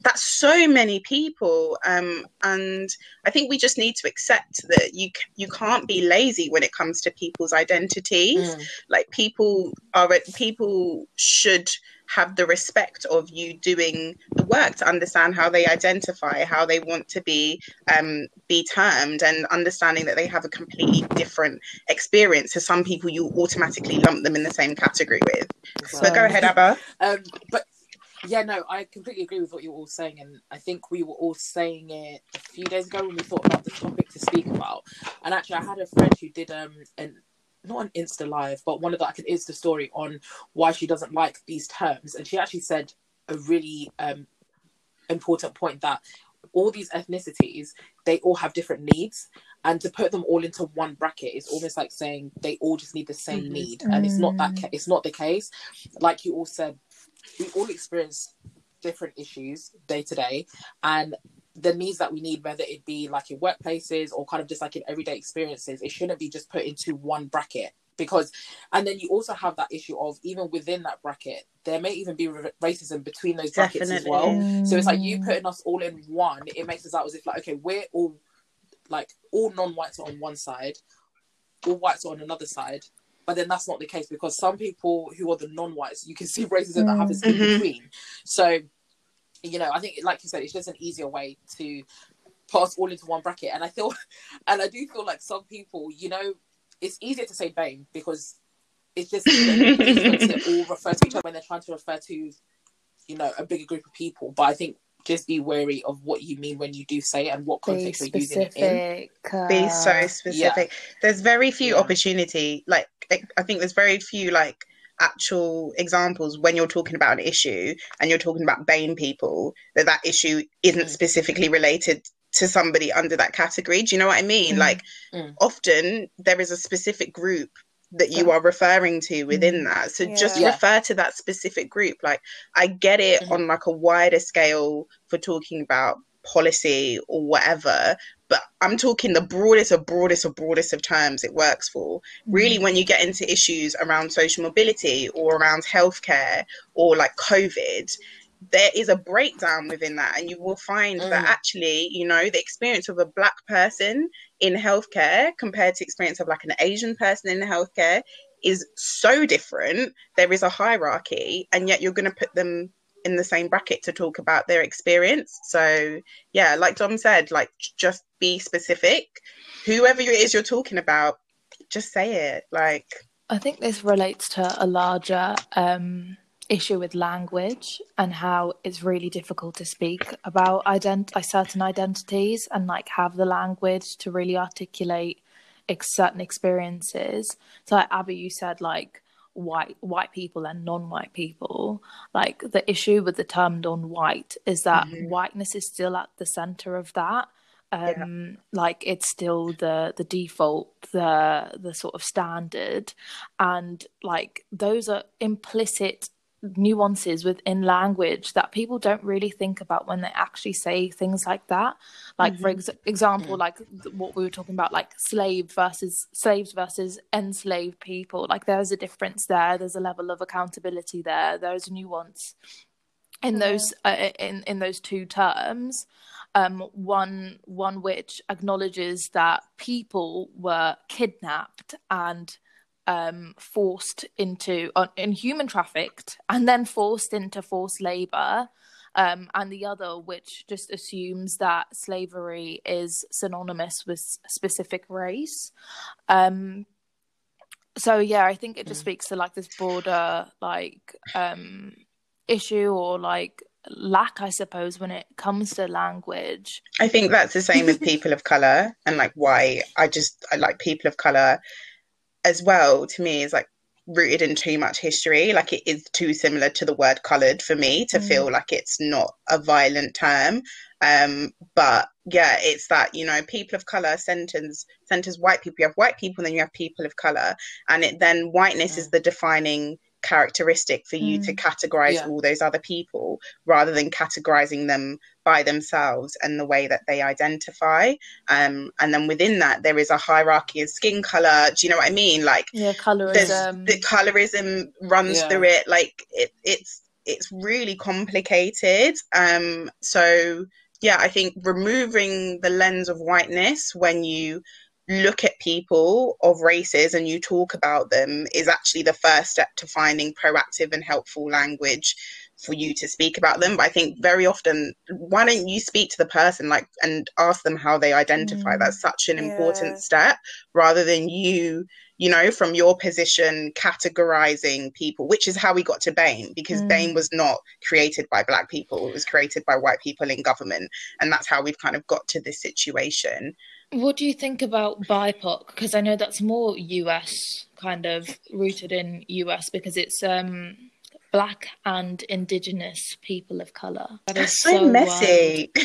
Speaker 4: that's so many people. Um, and I think we just need to accept that you you can't be lazy when it comes to people's identities.
Speaker 1: Mm.
Speaker 4: Like people are people should have the respect of you doing the work to understand how they identify, how they want to be um, be termed, and understanding that they have a completely different experience. to some people you automatically lump them in the same category with. But go ahead, Abba.
Speaker 1: Um, but yeah, no, I completely agree with what you were all saying, and I think we were all saying it a few days ago when we thought about the topic to speak about. And actually, I had a friend who did um an not an Insta live, but one of the like an Insta story on why she doesn't like these terms, and she actually said a really um important point that all these ethnicities they all have different needs and to put them all into one bracket is almost like saying they all just need the same
Speaker 4: Mhm.
Speaker 1: need and it's not that ca- it's not the case like you all said we all experience different issues day to day and the needs that we need whether it be like in workplaces or kind of just like in everyday experiences it shouldn't be just put into one bracket because and then you also have that issue of even within that bracket there may even be ra- racism between those brackets as well. So it's like you mm. putting us all in one it makes us out as if like okay we're all like all non-whites are on one side all whites are on another side but then that's not the case because some people who are the non-whites you can see racism that happens in
Speaker 4: Mhm.
Speaker 1: between. So you know i think like you said it's just an easier way to put us all into one bracket. And i feel and i do feel like some people you know it's easier to say BAME because it's just to all refer to each other when they're trying to refer to you know a bigger group of people. But i think just be wary of what you mean when you do say it and what
Speaker 3: be
Speaker 1: context you're using it in
Speaker 3: specific
Speaker 4: be
Speaker 3: uh,
Speaker 4: so specific. There's very few
Speaker 1: Yeah.
Speaker 4: opportunity. Like I I think there's very few like actual examples when you're talking about an issue and you're talking about BAME people that that issue isn't
Speaker 1: Mm.
Speaker 4: specifically related to somebody under that category. Do you know what I mean?
Speaker 3: Mm.
Speaker 4: Like
Speaker 1: Mm.
Speaker 4: often there is a specific group that you are referring to within that. So just
Speaker 3: Yeah.
Speaker 1: Yeah.
Speaker 4: refer to that specific group. Like I get it
Speaker 1: Mhm.
Speaker 4: on like a wider scale for talking about policy or whatever, but I'm talking the broadest of broadest of broadest of terms it works for. Really, when you get into issues around social mobility or around healthcare or like COVID, there is a breakdown within that, and you will find that
Speaker 1: Mm.
Speaker 4: actually, you know, the experience of a black person in healthcare compared to experience of like an Asian person in healthcare is so different. There is a hierarchy, and yet you're going to put them in the same bracket to talk about their experience. So, yeah, like Dom said, like just be specific. Whoever it is you're talking about, just say it. Like,
Speaker 3: I think this relates to a larger um, issue with language and how it's really difficult to speak about ident- like certain identities and like have the language to really articulate ex- certain experiences. So, like Abby, you said like white white people and non-white people like the issue with the term non-white is that mm-hmm. whiteness is still at the center of that um yeah. like it's still the the default the the sort of standard and like those are implicit nuances within language that people don't really think about when they actually say things like that. Like mm-hmm. for ex- example mm-hmm. like what we were talking about like slave versus slaves versus enslaved people. Like there's a difference there. There's a level of accountability there. There's a nuance in those uh, in in those two terms. Um, one one which acknowledges that people were kidnapped and um, forced into uh, in human trafficked and then forced into forced labor um, and the other which just assumes that slavery is synonymous with specific race um, so yeah i think it just mm. speaks to like this broader like um, issue or like lack i suppose when it comes to language
Speaker 4: i think that's the same with people of color and like why i just i like people of color as well to me is like rooted in too much history. Like it is too similar to the word colored for me to mm. feel like it's not a violent term. Um but yeah it's that you know people of color centers centers white people you have white people and then you have people of color. And it then whiteness is the defining characteristic for you mm. to categorize yeah. all those other people rather than categorizing them by themselves and the way that they identify um, and then within that there is a hierarchy of skin color do you know what i mean like
Speaker 3: yeah colorism
Speaker 4: the colorism runs yeah. through it like it, it's it's really complicated um so yeah i think removing the lens of whiteness when you look at people of races and you talk about them is actually the first step to finding proactive and helpful language for you to speak about them. But i think very often why don't you speak to the person like and ask them how they identify? Mm, that's such an yeah. important step rather than you you know from your position categorizing people which is how we got to BAME because mm. BAME was not created by black people. It was created by white people in government. And that's how we've kind of got to this situation
Speaker 3: what do you think about BIPOC? Because I know that's more US kind of rooted in US because it's um black and indigenous people of color.
Speaker 4: That's so, so messy.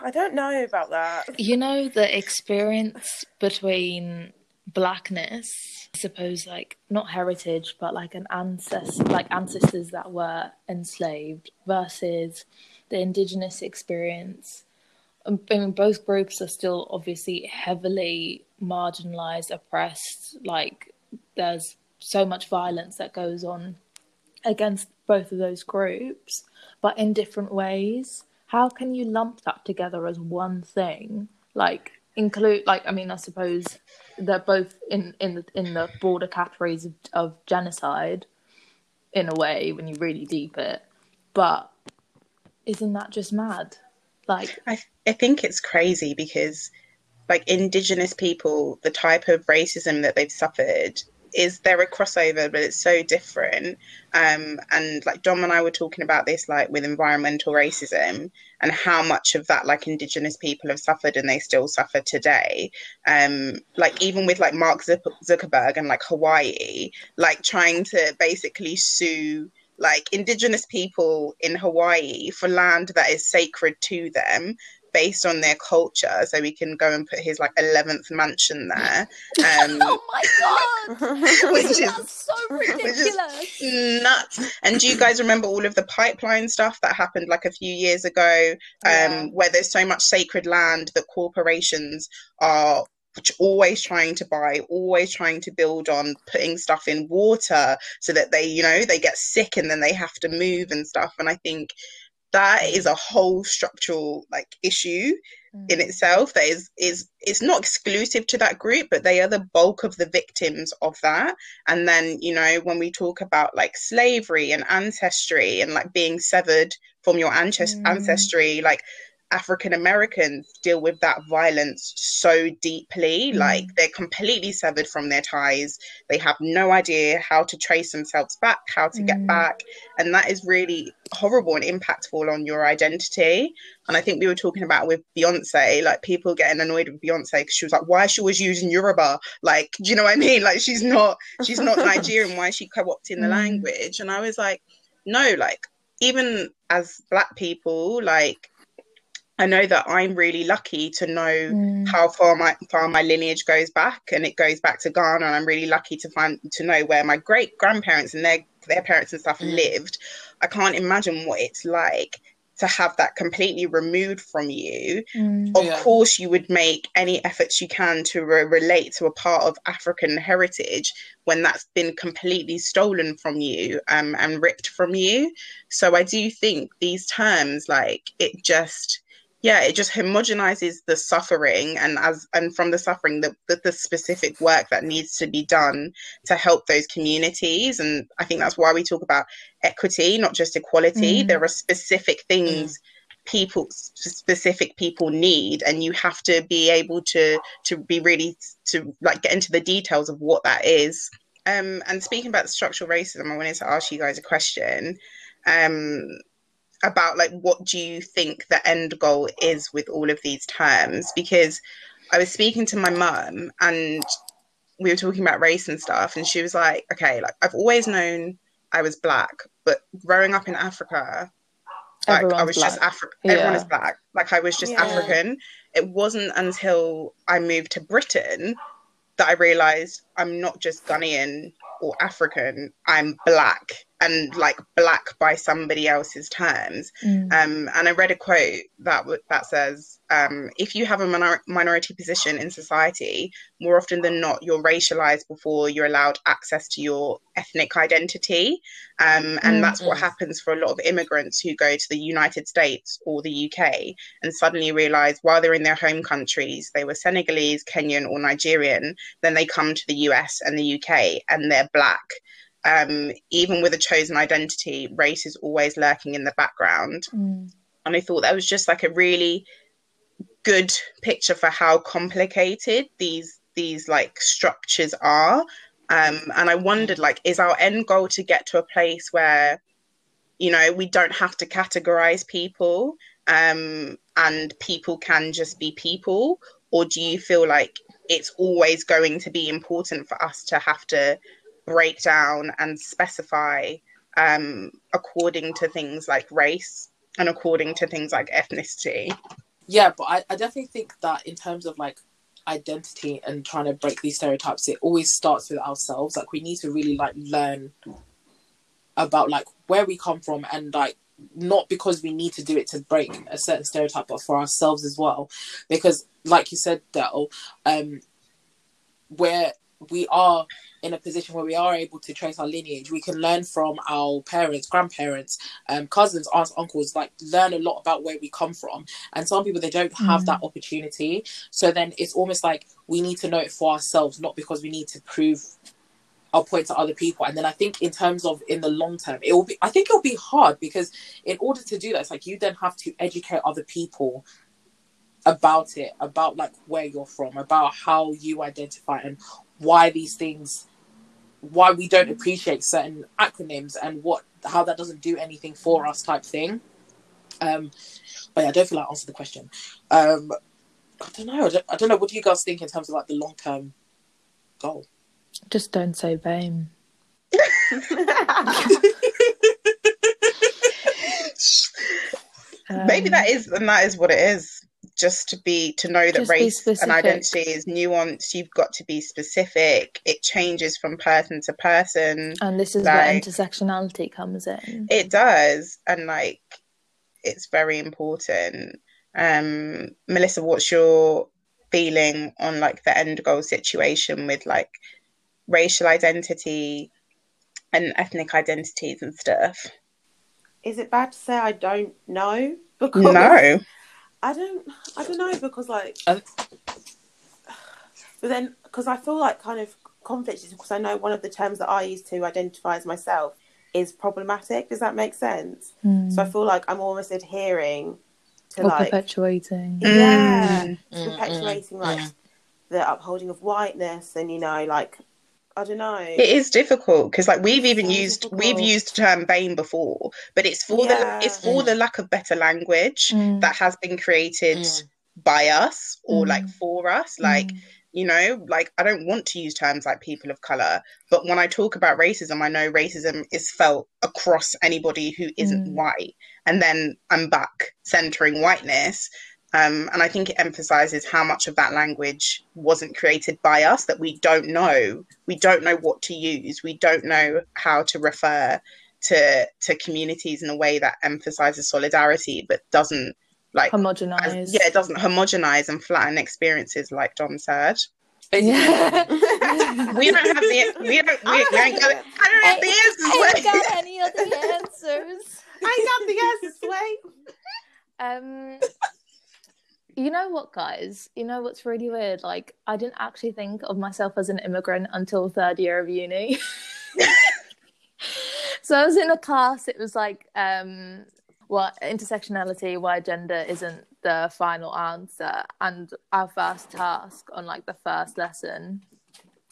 Speaker 2: I don't know about that.
Speaker 3: You know the experience between blackness, I suppose like not heritage, but like an ancestor like ancestors that were enslaved versus the indigenous experience I mean, both groups are still obviously heavily marginalized, oppressed. Like, there's so much violence that goes on against both of those groups, but in different ways. How can you lump that together as one thing? Like, include, like, I mean, I suppose they're both in in the in the broader categories of, of genocide, in a way, when you really deep it. But isn't that just mad? Like,
Speaker 4: I, I think it's crazy because, like, Indigenous people, the type of racism that they've suffered is there a crossover, but it's so different. Um, and like Dom and I were talking about this, like with environmental racism and how much of that, like Indigenous people have suffered and they still suffer today. Um, like even with like Mark Zuckerberg and like Hawaii, like trying to basically sue like indigenous people in Hawaii for land that is sacred to them based on their culture. So we can go and put his like 11th mansion there
Speaker 3: um, oh my god! which is so ridiculous.
Speaker 4: nuts. And do you guys remember all of the pipeline stuff that happened like a few years ago um, yeah. where there's so much sacred land that corporations are always trying to buy, always trying to build on putting stuff in water so that they, you know, they get sick and then they have to move and stuff. And I think that is a whole structural like issue mm. in itself that is is it's not exclusive to that group but they are the bulk of the victims of that and then you know when we talk about like slavery and ancestry and like being severed from your mm. ancestry like African Americans deal with that violence so deeply.
Speaker 3: Mm.
Speaker 4: Like they're completely severed from their ties. They have no idea how to trace themselves back, how to get
Speaker 3: Mm.
Speaker 4: back. And that is really horrible and impactful on your identity. And I think we were talking about with Beyonce, like people getting annoyed with Beyonce because she was like, why is she always using Yoruba? Like, do you know what I mean? Like she's not she's not Nigerian. Why is she co-opting the
Speaker 3: Mm.
Speaker 4: language? And I was like, no, like even as black people, like I know that I'm really lucky to know
Speaker 3: Mm.
Speaker 4: how far my far my lineage goes back, and it goes back to Ghana. And I'm really lucky to find to know where my great grandparents and their their parents and stuff
Speaker 1: Mm.
Speaker 4: lived. I can't imagine what it's like to have that completely removed from you.
Speaker 3: Mm.
Speaker 4: Of
Speaker 1: Yeah.
Speaker 4: course, you would make any efforts you can to re- relate to a part of African heritage when that's been completely stolen from you um, and ripped from you. So I do think these terms, like it just, yeah, it just homogenizes the suffering and as and from the suffering, the, the the specific work that needs to be done to help those communities. And I think that's why we talk about equity, not just equality.
Speaker 3: Mm.
Speaker 4: There are specific things people specific people need and you have to be able to to be really to like get into the details of what that is um and speaking about structural racism i wanted to ask you guys a question um about like what do you think the end goal is with all of these terms because i was speaking to my mum and we were talking about race and stuff and she was like okay like i've always known i was black but growing up in africa like I
Speaker 3: Everyone's
Speaker 4: was just
Speaker 3: black.
Speaker 4: African. Everyone is black. Like I was just
Speaker 2: Yeah.
Speaker 4: African. It wasn't until I moved to Britain that I realized I'm not just Ghanaian or African. I'm black and like black by somebody else's terms.
Speaker 3: Mm.
Speaker 4: Um, and I read a quote that w- that says, um, "If you have a minor- minority position in society, more often than not, you're racialized before you're allowed access to your ethnic identity." Um, and
Speaker 3: Mm.
Speaker 4: that's what happens for a lot of immigrants who go to the United States or the UK and suddenly realize while they're in their home countries they were Senegalese, Kenyan, or Nigerian. Then they come to the US and the UK and they're black. Um, even with a chosen identity, race is always lurking in the background
Speaker 3: Mm.
Speaker 4: and I thought that was just like a really good picture for how complicated these these like structures are. Um, and I wondered, like, is our end goal to get to a place where, you know, we don't have to categorize people, um, and people can just be people, or do you feel like it's always going to be important for us to have to break down and specify um, according to things like race and according to things like ethnicity.
Speaker 1: yeah but I, I definitely think that in terms of like identity and trying to break these stereotypes it always starts with ourselves like we need to really like learn about like where we come from and like not because we need to do it to break a certain stereotype but for ourselves as well because like you said Del, um where we are in a position where we are able to trace our lineage. We can learn from our parents grandparents um, cousins aunts uncles like learn a lot about where we come from. And some people they don't have
Speaker 3: Mm.
Speaker 1: that opportunity. So then it's almost like we need to know it for ourselves not because we need to prove our point to other people. And then i think in terms of in the long term it will be i think it'll be hard because in order to do that it's like you then have to educate other people about it about like where you're from about how you identify and why these things why we don't appreciate certain acronyms and what how that doesn't do anything for us type thing. Um but yeah, i don't feel like I answered the question. Um i don't know. I don't, I don't know. What do you guys think in terms of like the long term goal?
Speaker 3: Just don't say BAME.
Speaker 4: Maybe
Speaker 3: Um,
Speaker 4: that is, and that is what it is. Just to be to know that
Speaker 3: Just
Speaker 4: race and
Speaker 3: specific.
Speaker 4: identity is nuanced. You've got to be specific. It changes from person to person.
Speaker 3: And this is
Speaker 4: like-
Speaker 3: where intersectionality comes in.
Speaker 4: It does, and like it's very important. Um, Melissa, what's your feeling on like the end goal situation with like racial identity and ethnic identities and stuff?
Speaker 2: Is it bad to say I don't know? Because
Speaker 4: No.
Speaker 2: I don't. I don't know because like,
Speaker 1: Uh,
Speaker 2: but then because I feel like kind of conflict is because I know one of the terms that I use to identify as myself is problematic. Does that make sense?
Speaker 3: Mm.
Speaker 2: So I feel like I'm almost adhering to
Speaker 3: or
Speaker 2: like
Speaker 3: perpetuating.
Speaker 2: yeah,
Speaker 1: Mm, mm,
Speaker 2: perpetuating like
Speaker 1: mm.
Speaker 2: the upholding of whiteness and you know like I don't know.
Speaker 4: It is difficult because, like, we've even
Speaker 2: So
Speaker 4: used we've used the term "BAME" before, but it's for
Speaker 2: Yeah.
Speaker 4: the it's for the lack of better language
Speaker 3: Mm.
Speaker 4: that has been created
Speaker 1: Mm.
Speaker 4: by us or like
Speaker 3: Mm.
Speaker 4: for us. Like, you know, like I don't want to use terms like people of color, but when I talk about racism, I know racism is felt across anybody who isn't
Speaker 3: Mm.
Speaker 4: white, and then I'm back centering whiteness. Um, and I think it emphasizes how much of that language wasn't created by us that we don't know. We don't know what to use. We don't know how to refer to to communities in a way that emphasizes solidarity, but doesn't like as-
Speaker 3: Homogenize.
Speaker 4: yeah, it doesn't homogenize and flatten experiences like Dom said.
Speaker 3: Yeah.
Speaker 4: We don't have the we don't we, we ain't got I don't have the
Speaker 3: I ain't
Speaker 4: answers.
Speaker 3: got any other answers.
Speaker 2: I got the answers, wait.
Speaker 3: Um, you know what, guys? You know what's really weird? Like, I didn't actually think of myself as an immigrant until third year of uni. so I was in a class. It was like, um, well, intersectionality, why gender isn't the final answer, and our first task on like the first lesson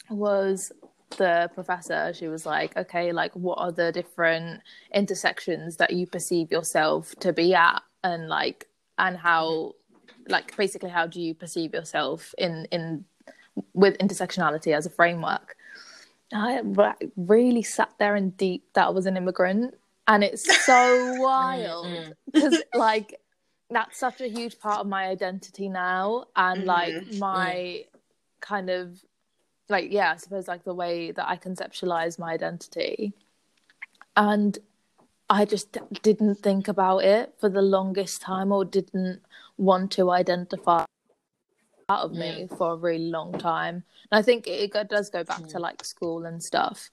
Speaker 3: was the professor she was like okay like what are the different intersections that you perceive yourself to be at and like and how like basically how do you perceive yourself in in with intersectionality as a framework i really sat there in deep that I was an immigrant and it's so wild
Speaker 1: mm.
Speaker 3: because like that's such a huge part of my identity now and like
Speaker 4: Mhm.
Speaker 3: my kind of like yeah i suppose like the way that i conceptualize my identity and i just d- didn't think about it for the longest time or didn't want to identify out of me for a really long time and i think it, it does go back to like school and stuff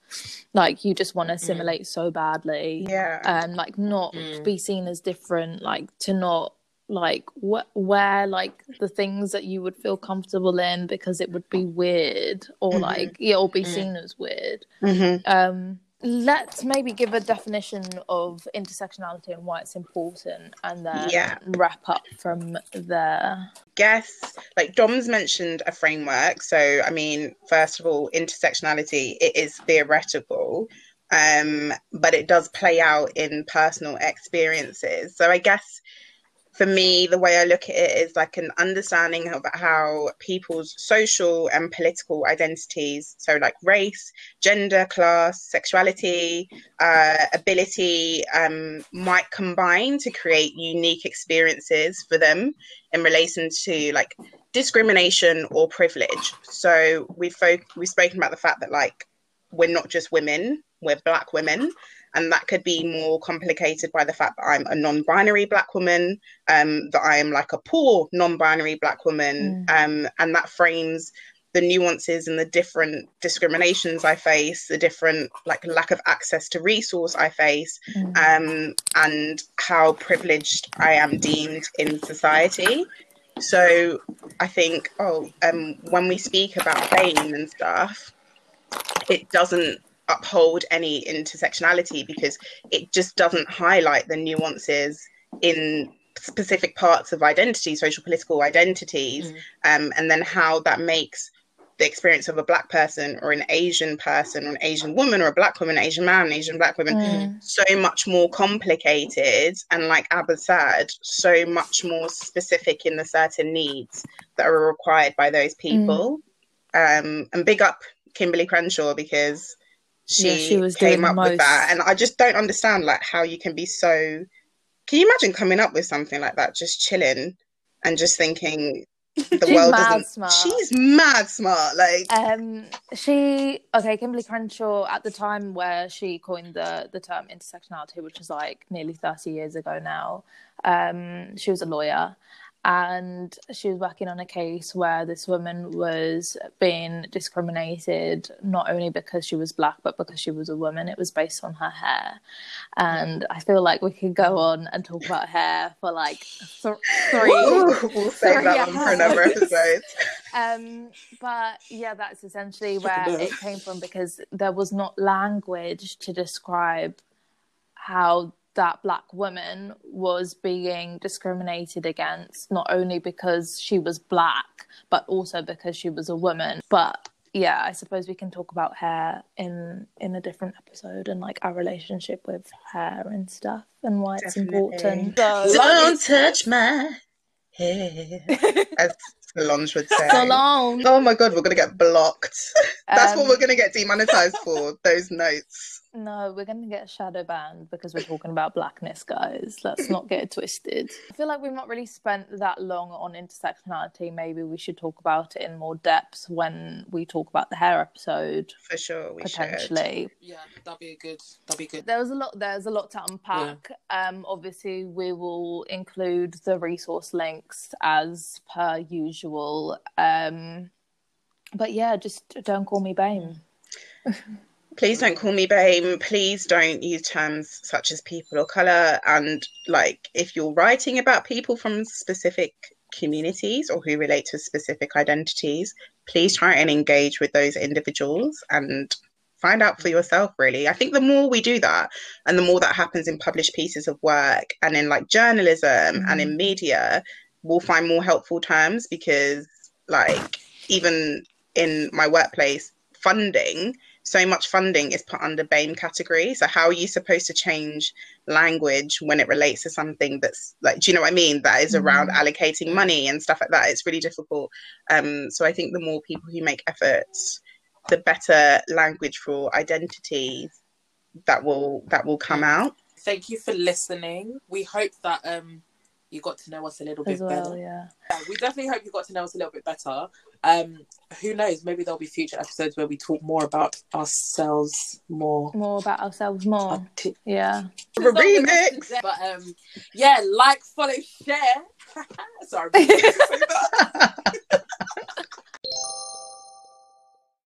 Speaker 3: like you just want to assimilate so badly
Speaker 4: Yeah.
Speaker 3: and like not
Speaker 1: Mm.
Speaker 3: be seen as different like to not like wh- wear like the things that you would feel comfortable in because it would be weird or
Speaker 4: Mhm.
Speaker 3: like yeah or be
Speaker 1: Mm.
Speaker 3: seen as weird
Speaker 4: hmm
Speaker 3: um let's maybe give a definition of intersectionality and why it's important and then
Speaker 4: Yeah.
Speaker 3: wrap up from there
Speaker 4: Guess like Dom's mentioned a framework. So I mean, first of all, intersectionality it is theoretical, um, but it does play out in personal experiences. So I guess for me, the way I look at it is like an understanding of how people's social and political identities, so like race, gender, class, sexuality, uh, ability, um, might combine to create unique experiences for them in relation to like discrimination or privilege. So we've fo- we've spoken about the fact that like we're not just women, we're black women. And that could be more complicated by the fact that I'm a non-binary black woman, um, that I am like a poor non-binary black woman, um, and that frames the nuances and the different discriminations I face, the different like lack of access to resource I face, um, and how privileged I am deemed in society. So I think, oh, um, when we speak about BAME and stuff, it doesn't uphold any intersectionality because it just doesn't highlight the nuances in specific parts of identity, social political identities,
Speaker 1: Mm.
Speaker 4: um, and then how that makes the experience of a black person or an Asian person or an Asian woman or a black woman, Asian man, Asian black woman
Speaker 3: Mm.
Speaker 4: so much more complicated and like Abba said, so much more specific in the certain needs that are required by those people. Um, and big up Kimberlé Crenshaw because she,
Speaker 3: Yeah, she was
Speaker 4: came up with that. And I just don't understand like how you can be so can you imagine coming up with something like that, just chilling and just thinking the
Speaker 3: She's
Speaker 4: world
Speaker 3: mad
Speaker 4: doesn't
Speaker 3: smart.
Speaker 4: she's mad smart. Like
Speaker 3: Um, she okay, Kimberlé Crenshaw at the time where she coined the the term intersectionality, which was like nearly thirty years ago now. Um, she was a lawyer, and she was working on a case where this woman was being discriminated not only because she was black but because she was a woman. It was based on her hair, and I feel like we could go on and talk about hair for like th- three
Speaker 4: we'll save
Speaker 3: three
Speaker 4: that one for another episode.
Speaker 3: um but yeah that's essentially where it came from because there was not language to describe how that black woman was being discriminated against not only because she was black but also because she was a woman but yeah i suppose we can talk about hair in in a different episode and like our relationship with hair and stuff and why it's important so
Speaker 4: Don't touch my hair. As Solange would say.
Speaker 3: so long
Speaker 4: Oh my god, we're gonna get blocked. That's what
Speaker 3: Um,
Speaker 4: we're gonna get demonetized for. Those notes.
Speaker 3: No, we're going to get shadow banned because we're talking about blackness, guys. Let's not get it twisted. I feel like we've not really spent that long on intersectionality. Maybe we should talk about it in more depth when we talk about the hair episode,
Speaker 4: For sure, we should.
Speaker 3: potentially.
Speaker 1: Yeah, that'd be a good. That'd be good.
Speaker 3: There was a lot. There's a lot to unpack. Um, obviously, we will include the resource links as per usual. Um, but yeah, just don't call me Bame.
Speaker 4: Please don't call me BAME. Please don't use terms such as people of color. And like, if you're writing about people from specific communities or who relate to specific identities, please try and engage with those individuals and find out for yourself really i think the more we do that and the more that happens in published pieces of work and in like journalism and in mm-hmm. media we'll find more helpful terms because like even in my workplace funding so much funding is put under BAME category. So how are you supposed to change language when it relates to something that's like, do you know what I mean? That is around allocating money and stuff like that. It's really difficult. Um, so I think the more people who make efforts, the better language for identity that will that will come out.
Speaker 1: Thank you for listening. We hope that um you got to know us a little bit
Speaker 3: well,
Speaker 1: better.
Speaker 3: yeah.
Speaker 1: Yeah, we definitely hope you got to know us a little bit better. Um, who knows? Maybe there'll be future episodes where we talk more about ourselves more.
Speaker 3: More about ourselves more. Yeah.
Speaker 4: Remix.
Speaker 1: But um, yeah, like, follow, share. Sorry.